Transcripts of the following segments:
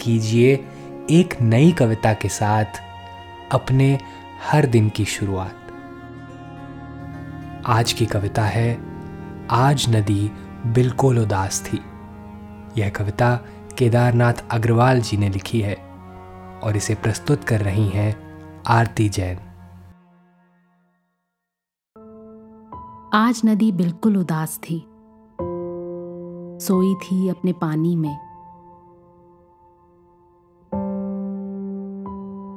कीजिए एक नई कविता के साथ अपने हर दिन की शुरुआत। आज की कविता है, आज नदी बिल्कुल उदास थी। यह कविता केदारनाथ अग्रवाल जी ने लिखी है और इसे प्रस्तुत कर रही हैं आरती जैन। आज नदी बिल्कुल उदास थी। सोई थी अपने पानी में।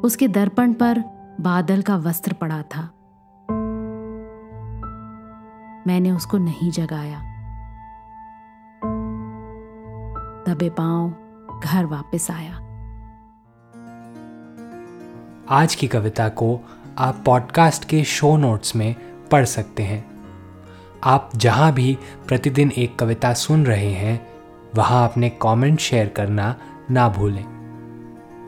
उसके दर्पण पर बादल का वस्त्र पड़ा था। मैंने उसको नहीं जगाया। दबे पाँव घर वापस आया। आज की कविता को आप पॉडकास्ट के शो नोट्स में पढ़ सकते हैं। आप जहाँ भी प्रतिदिन एक कविता सुन रहे हैं, वहाँ अपने कमेंट शेयर करना ना भूलें।